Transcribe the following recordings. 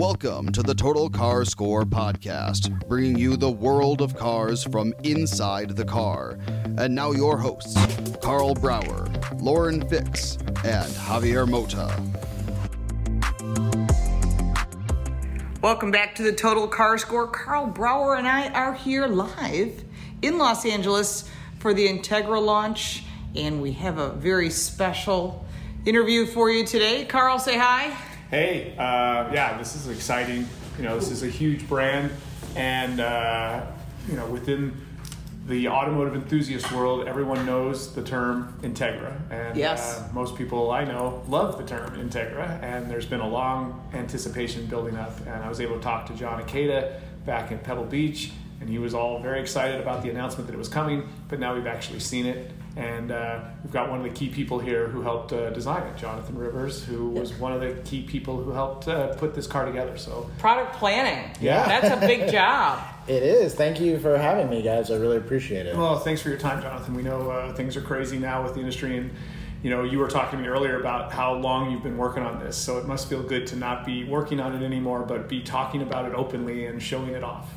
Welcome to the Total Car Score podcast, bringing you the world of cars from inside the car. And now your hosts, Karl Brauer, Lauren Fix, and Javier Mota. Welcome back to the Total Car Score. Karl Brauer and I are here live in Los Angeles for the Integra launch, and we have a very special interview for you today. Karl, say hi. Hey, uh, yeah, this is exciting. You know, this is a huge brand, and uh, you know, within the automotive enthusiast world, everyone knows the term Integra, and Yes. uh, most people I know love the term Integra. And there's been a long anticipation building up. And I was able to talk to Jon Ikeda back in Pebble Beach, and he was all very excited about the announcement that it was coming. But now we've actually seen it, and uh, we've got one of the key people here who helped uh, design it, Jonathan Rivers, who was one of the key people who helped uh, put this car together. So Product planning. Yeah. That's a big job. It is. Thank you for having me, guys. I really appreciate it. Well, thanks for your time, Jonathan. We know uh, things are crazy now with the industry, and you know you were talking to me earlier about how long you've been working on this. So it must feel good to not be working on it anymore, but be talking about it openly and showing it off.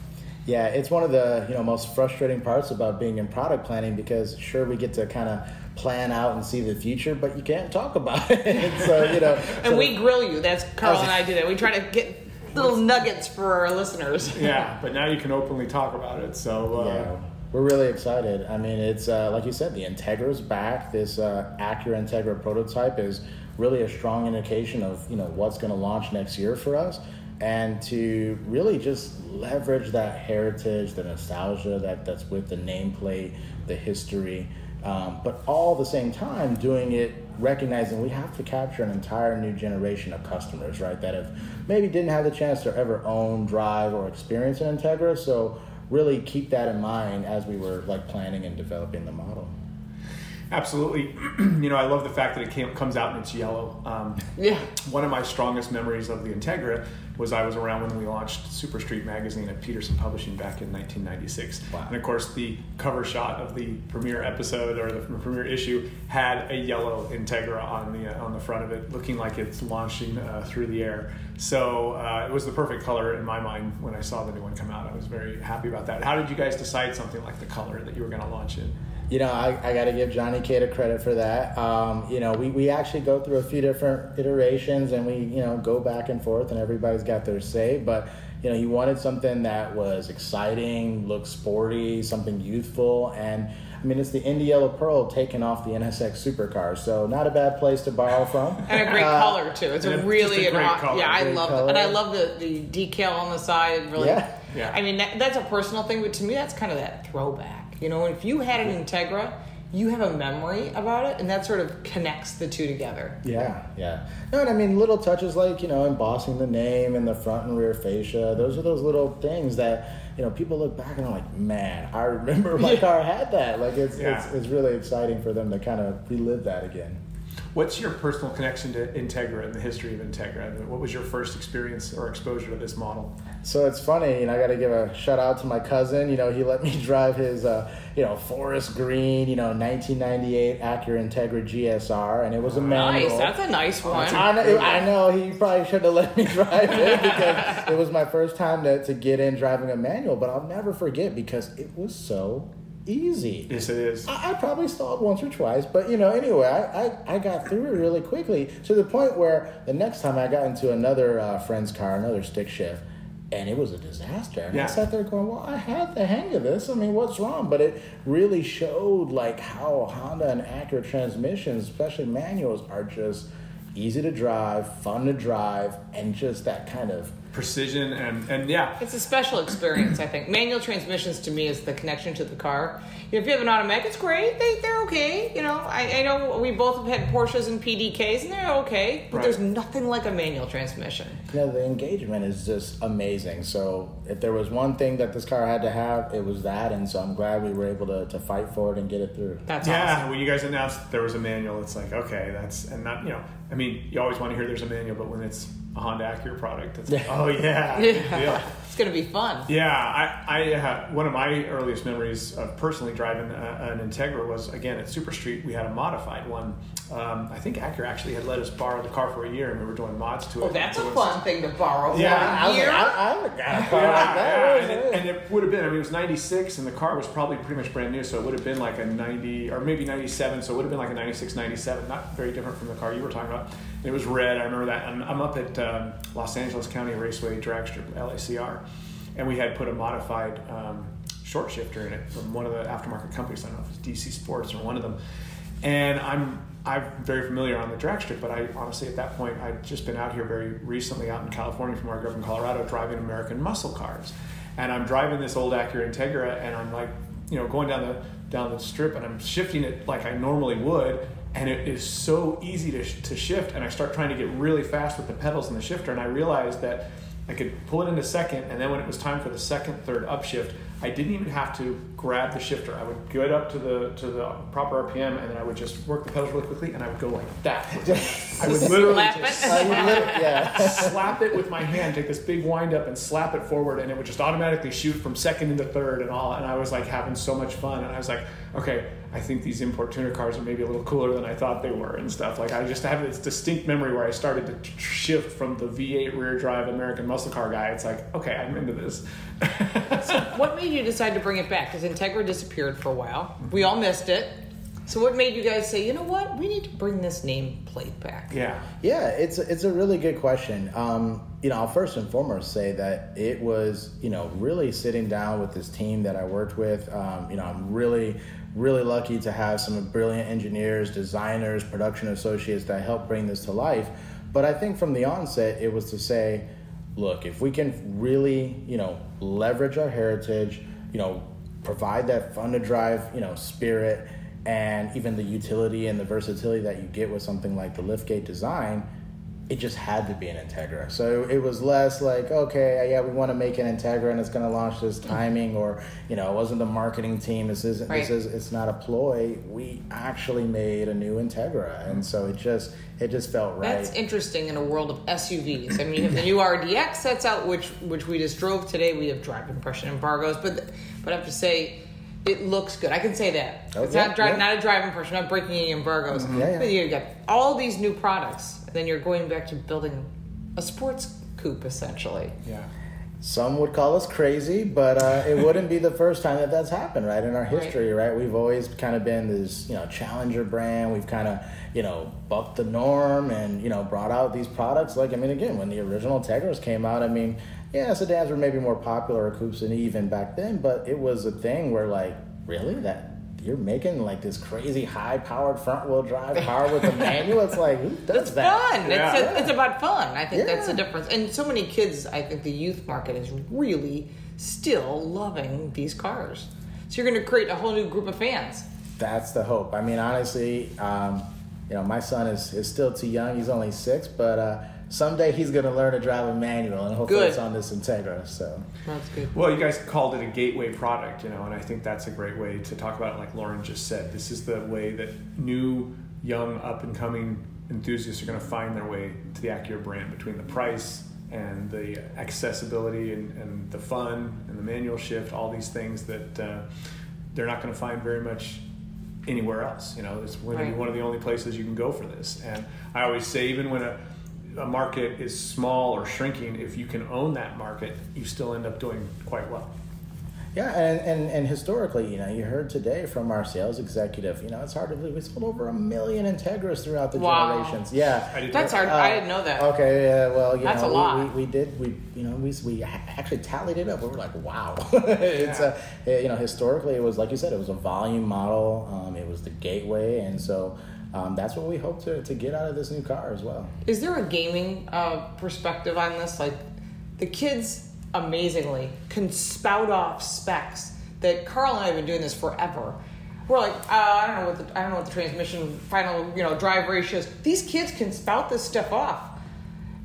Yeah, it's one of the you know most frustrating parts about being in product planning because sure we get to kind of plan out and see the future, but you can't talk about it. so you know, And so- we grill you. That's Karl and I do that. We try to get little nuggets for our listeners. Yeah, but now you can openly talk about it. So uh, yeah, we're really excited. I mean, it's uh, like you said, the Integra's back. This uh, Acura Integra prototype is really a strong indication of you know what's going to launch next year for us, and to really just leverage that heritage, the nostalgia that that's with the nameplate, the history. Um, but all the same time doing it recognizing we have to capture an entire new generation of customers right that have maybe didn't have the chance to ever own drive or experience an integra so really keep that in mind as we were like planning and developing the model absolutely, you know I love the fact that it came, comes out and it's yellow. Um, Yeah. one of my strongest memories of the Integra was I was around when we launched Super Street magazine at Petersen Publishing back in 1996. Wow. And of course, the cover shot of the premiere episode or the premiere issue had a yellow Integra on the uh, on the front of it, looking like it's launching uh, through the air. So uh, it was the perfect color in my mind when I saw the new one come out. I was very happy about that. How did you guys decide something like the color that you were going to launch in? You know, I, I got to give Jon Ikeda credit for that. Um, you know, we, we actually go through a few different iterations and we, you know, go back and forth and everybody's got their say. But, you know, he wanted something that was exciting, looked sporty, something youthful. And, I mean, it's the Indy Yellow Pearl taken off the NSX supercar. So, not a bad place to borrow from. And a great Uh, color too. It's a a- really a great an- color. yeah. I Great love color. it, and I love the, the decal on the side. Really, Yeah. Yeah. I mean, that, that's a personal thing, but to me, that's kind of that throwback. You know, if you had an Integra, you have a memory about it, and that sort of connects the two together. Yeah, yeah. No, and I mean little touches like you know embossing the name in the front and rear fascia. Those are those little things that you know people look back and are like, man, I remember my car had that. Like it's Yeah. it's, it's really exciting for them to kind of relive that again. What's your personal connection to Integra and the history of Integra? What was your first experience or exposure to this model? So it's funny, you know, I got to give a shout out to my cousin. You know, he let me drive his, uh, you know, forest green, you know, 1998 Acura Integra GSR, and it was a manual. Nice, that's a nice one. I know, I know he probably shouldn't have let me drive it because it was my first time to, to get in driving a manual, but I'll never forget because it was so easy. Yes, it is. I, I probably stalled once or twice, but you know, anyway, I, I, I got through it really quickly to the point where the next time I got into another uh, friend's car, another stick shift, and it was a disaster. And Yeah. I sat there going, well, I had the hang of this. I mean, what's wrong? But it really showed like how Honda and Acura transmissions, especially manuals, are just easy to drive, fun to drive, and just that kind of Precision and and yeah, It's a special experience, I think. Manual transmissions to me is the connection to the car. You know, if you have an automatic, it's great. They, they're okay. You know, I, I know we both have had Porsches and PDKs, and they're okay. But Right. there's nothing like a manual transmission. you know, the engagement is just amazing. So if there was one thing that this car had to have, it was that. And so I'm glad we were able to, to fight for it and get it through. That's yeah. awesome. When you guys announced there was a manual, it's like okay, that's and not you know. I mean, you always want to hear there's a manual, but when it's a Honda Acura product, it's like, oh yeah, Yeah. It's going to be fun. Yeah, I, I uh, one of my earliest memories of personally driving a, an Integra was again at Super Street. We had a modified one. Um, I think Acura actually had let us borrow the car for a year, and we were doing mods to it. Oh, that's It a was- fun thing to borrow Yeah, for I a was year. like, I, I would have got a car Yeah, like that. yeah, and, it, it? and it would have been. I mean, it was '96, and the car was probably pretty much brand new, so it would have been like a '90 or maybe '97. So it would have been like a '96, '97. Not very different from the car you were talking about. And it was red. I remember that. And I'm up at um, Los Angeles County Raceway drag strip, And we had put a modified um, short shifter in it from one of the aftermarket companies. I don't know if it's DC Sports or one of them. And I'm I'm very familiar on the drag strip, but I honestly at that point I'd just been out here very recently out in California from where I grew up in Colorado driving American muscle cars, and I'm driving this old Acura Integra, and I'm like, you know, going down the down the strip, and I'm shifting it like I normally would, and it is so easy to, to shift, and I start trying to get really fast with the pedals and the shifter, and I realize that I could pull it into second, and then when it was time for the second, third upshift, I didn't even have to grab the shifter. I would get up to the to the proper RPM, and then I would just work the pedals really quickly, and I would go like that. I would literally Slap just it. Uh, you lit- yeah. slap it with my hand, take this big wind up, and slap it forward, and it would just automatically shoot from second into third and all. And I was like having so much fun, and I was like, okay, I think these import tuner cars are maybe a little cooler than I thought they were and stuff. Like I just have this distinct memory where I started to t- shift from the V8 rear drive American muscle car guy. It's like, okay, I'm into this. so What made you decide to bring it back? Because Integra disappeared for a while. We all missed it. So what made you guys say, you know what, we need to bring this nameplate back? yeah. Yeah, it's it's a really good question. Um, you know, I'll first and foremost say that it was you know really sitting down with this team that I worked with. Um, you know, I'm really really lucky to have some brilliant engineers, designers, production associates that helped bring this to life. But I think from the onset, it was to say, look, if we can really you know leverage our heritage, you know, provide that fun to drive you know spirit and even the utility and the versatility that you get with something like the liftgate design, it just had to be an Integra. So it was less like, okay, yeah, we want to make an Integra and it's going to launch this mm. timing, or you know, it wasn't the marketing team. This isn't. Right. This is. It's not a ploy. We actually made a new Integra, and so it just it just felt right. That's interesting in a world of SUVs. I mean, you have the new RDX that's out, which which we just drove today. We have drive impression embargoes, but but I have to say, it looks good. I can say that Oh, it's yeah, not drive, yeah. Mm-hmm. not a drive impression, not breaking any embargoes. Yeah, yeah. But you got all these new products, and then you're going back to building a sports coupe essentially. Yeah. Some would call us crazy, but uh, it wouldn't be the first time that that's happened, right? In our history, right? We've always kind of been this, you know, challenger brand. We've kind of, you know, bucked the norm and, you know, brought out these products. Like, I mean, again, when the original Tegras came out, I mean, yeah, sedans were maybe more popular or coupes than even back then, but it was a thing where, like, really? That you're making like this crazy high powered front wheel drive car with a manual? It's like, who does It's that? fun. Yeah. It's, it's about fun. I think that's the difference. And so many kids, I think the youth market is really still loving these cars. So you're going to create a whole new group of fans. That's the hope. I mean, honestly, um, you know, my son is, is still too young. He's only six, but uh, someday he's going to learn to drive a manual, and hopefully Good. it's on this Integra. So, That's good. Well, you guys called it a gateway product, you know, and I think that's a great way to talk about it. Like Lauren just said, this is the way that new, young, up and coming enthusiasts are going to find their way to the Acura brand between the price and the accessibility and, and the fun and the manual shift, all these things that uh, they're not going to find very much anywhere else. You know, it's going to be one of the only places you can go for this. And I always say, even when a a market is small or shrinking, if you can own that market, you still end up doing quite well. Yeah, and, and, and historically, you know, you heard today from our sales executive, you know, it's hard to believe we sold over a million Integras throughout the Wow. generations. Yeah. That's hard. Uh, I didn't know that. Okay, yeah, well, you That's know, a lot. We, we, we did, we, you know, we, we actually tallied it up. We were like, wow. it's a, you know, historically, it was, like you said, it was a volume model. Um, it was the gateway. And so um, that's what we hope to, to get out of this new car as well. Is there a gaming uh, perspective on this? Like, the kids amazingly can spout off specs that Karl and I have been doing this forever. We're like, uh, I don't know what the I don't know what the transmission final you know drive ratios. These kids can spout this stuff off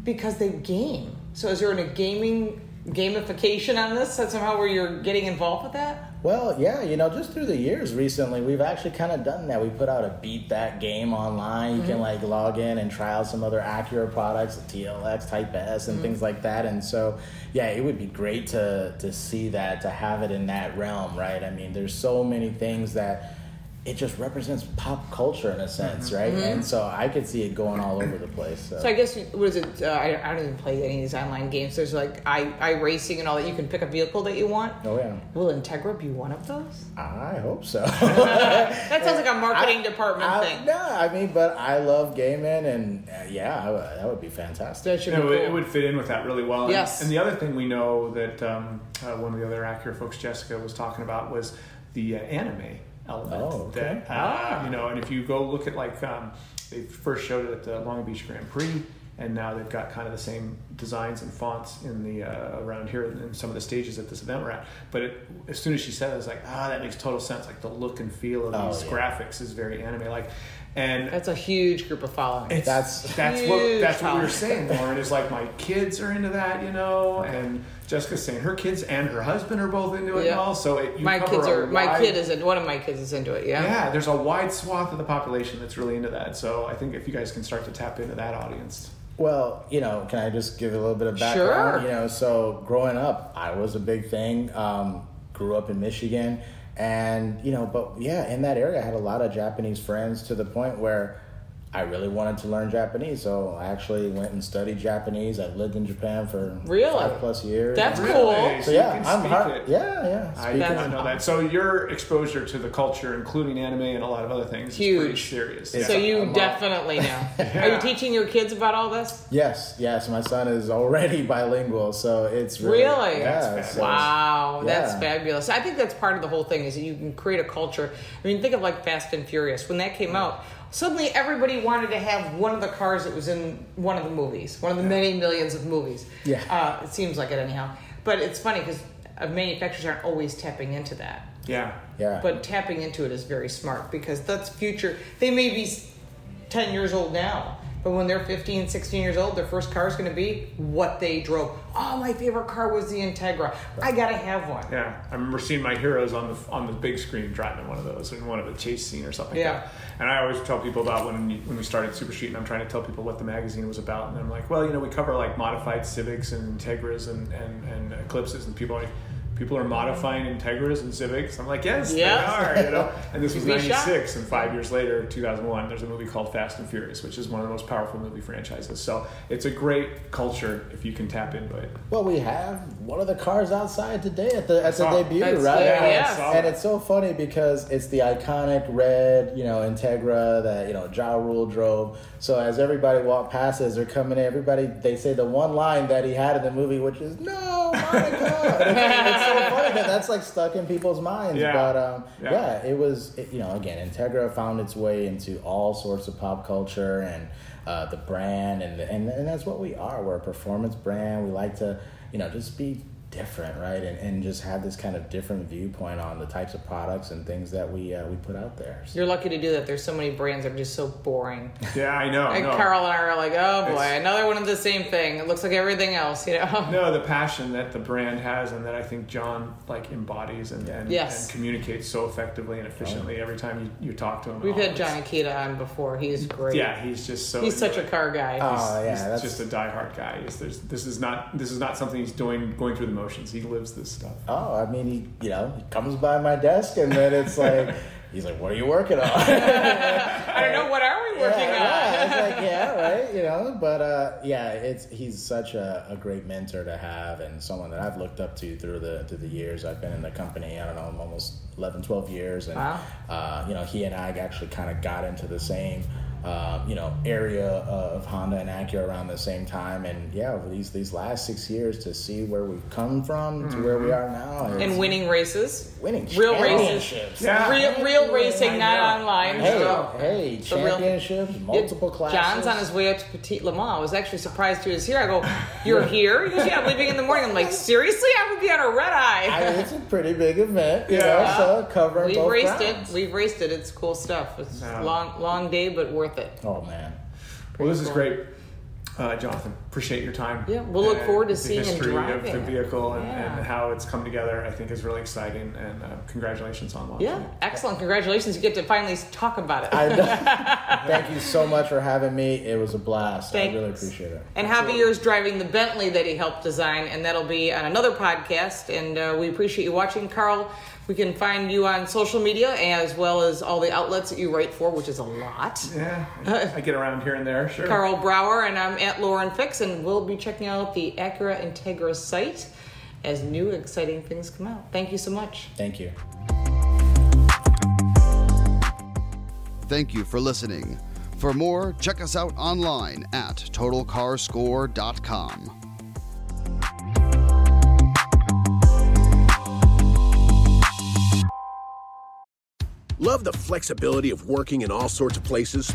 because they game. So is there a gaming gamification on this that somehow where you're getting involved with that? Well, yeah, you know, just through the years recently, we've actually kind of done that. We put out a beat that game online. You can mm-hmm. like log in and try out some other Acura products, the TLX Type S, and mm-hmm. things like that. And so, yeah, it would be great to to see that, to have it in that realm, right? I mean, there's so many things that it just represents pop culture in a sense, right? And so I could see it going all over the place. So. So I guess what is it? Uh, I, I don't even play any of these online games. There's like i i racing and all that. You can pick a vehicle that you want. oh yeah, Will Integra be one of those? I hope so. That sounds like a marketing department I, thing. No, I mean, but I love gaming, and uh, yeah, I would- that would be fantastic. That should You know, be it- cool. it would fit in with that really well. And- Yes. And, the other thing we know that um, uh, one of the other Acura folks, Jessica, was talking about was the uh, anime element. Oh, okay. That uh, you know, and if you go look at like um, they first showed it at the Long Beach Grand Prix, and now they've got kind of the same designs and fonts in the uh, around here in some of the stages at this event we're at. But it, as soon as she said it, I was like, ah, that makes total sense. Like the look and feel of Oh, these yeah. graphics is very anime like. And That's a huge group of following. That's- that's that's what Huge that's what we were saying, Lauren. Is like my kids are into that, you know, and Jessica's saying her kids and her husband are both into it Yeah. and all. So it, you my kids a are. My kid is in. One of my kids is into it. Yeah. Yeah, there's a wide swath of the population that's really into that. So I think if you guys can start to tap into that audience, Well, you know, can I just give a little bit of background? Sure. You know, so growing up, I was a big thing. Um, grew up in Michigan, and you know, but yeah, in that area, I had a lot of Japanese friends to the point where I really wanted to learn Japanese. So I actually went and studied Japanese. I've lived in Japan for Really? five plus years. That's And- cool. Really? So you yeah, can I'm speak hard, it. yeah, yeah. I did not know that. So your exposure to the culture, including anime and a lot of other things, is pretty Huge. serious. It's So you I'm all- definitely know. Are you teaching your kids about all this? Yes, yes. My son is already bilingual, so it's really, Really? yeah, That's so- Wow, that's fabulous. I think that's part of the whole thing is that you can create a culture. I mean, think of like Fast and Furious. When that came out, suddenly everybody wanted to have one of the cars that was in one of the movies, one of the many millions of movies. Yeah. Uh, it seems like it anyhow. But it's funny because manufacturers aren't always tapping into that. Yeah. Yeah. But tapping into it is very smart because that's future. They may be 10 years old now, but when they're 15, 16 years old, their first car is going to be what they drove. Oh, my favorite car was the Integra. I got to have one. Yeah, I remember seeing my heroes on the on the big screen driving one of those in one of the chase scene or something. Yeah. Like that. And I always tell people about when when we started Super Street, and I'm trying to tell people what the magazine was about, and I'm like, well, you know, we cover like modified Civics and Integras and and, and Eclipses, and people are like. People are modifying Integras and Civics. I'm like, yes, Yeah. they are. You know, and this was '96, and five years later, 2001, there's a movie called Fast and Furious, which is one of the most powerful movie franchises. So it's a great culture if you can tap into it. Well, we have one of the cars outside today at the at the saw- debut, That's right? the- And- yeah. And it's so funny because it's the iconic red, you know, Integra that you know Ja Rule drove. So as everybody walked past as they're coming in, everybody they say the one line that he had in the movie, which is "No, Monica." so funny that that's like stuck in people's minds. Yeah. But um, Yeah. yeah. it was it, you know again Integra found its way into all sorts of pop culture and uh, the brand and, and and that's what we are. We're a performance brand. We like to you know just be different, right? And and just have this kind of different viewpoint on the types of products and things that we uh, we put out there. So- You're lucky to do that. There's so many brands that are just so boring. Yeah, I know. And no. Karl and I are like, oh boy, It's- another one of the same thing. It looks like everything else, you know? No, the passion that the brand has and that I think Jon like embodies and, and, Yes. and communicates so effectively and efficiently every time you, you talk to him. We've Oh, had Jon Ikeda on before. He's great. Yeah, he's just so. He's such a car guy. Oh yeah, He's that's just a diehard guy. He's, there's, this is not this is not something he's doing going through the motions. He lives this stuff. Oh, I mean, he, you know, he comes by my desk and then it's like, he's like, "What are you working on?" I don't know. What are we working yeah, on? yeah. It's like, yeah, right. You know, but uh, yeah, it's he's such a, a, great mentor to have and someone that I've looked up to through the through the years. I've been in the company, I don't know, almost 11, 12 years, and wow. uh, you know, he and I actually kind of got into the same uh, you know area of Honda and Acura around the same time, and yeah, over these these last six years to see where we've come from mm-hmm. to where we are now, and winning races, winning real races, yeah. real real racing, not online. Hey, so, hey, championships, real, multiple classes. Jon's on his way up to Petit Le Mans. I was actually surprised he was here. I go, "You're here?" He goes, "Yeah, I'm leaving in the morning." I'm like, "Seriously? I would be on a red eye." I mean, it's a pretty big event, you yeah. know. So covering We've both raced grounds. it. We've raced it. It's cool stuff. It's no. long long day, but worth worth it. Oh man. Well, this is great. Uh, Jonathan, appreciate your time. Yeah, we'll look forward to seeing the history of the vehicle and, yeah. and, how it's come together. I think is really exciting, and uh, congratulations on launching. Yeah, excellent. Congratulations! You get to finally talk about it. Thank you so much for having me. It was a blast. Thanks. I really appreciate it. And Javier's driving the Bentley that he helped design, and that'll be on another podcast. And uh, we appreciate you watching, Karl. We can find you on social media as well as all the outlets that you write for, which is a lot. Yeah, I get around here and there, sure. Karl Brauer, and I'm at Lauren Fix, and we'll be checking out the Acura Integra site as new exciting things come out. Thank you so much. Thank you. Thank you for listening. For more, check us out online at totalcarscore.com. Love the flexibility of working in all sorts of places?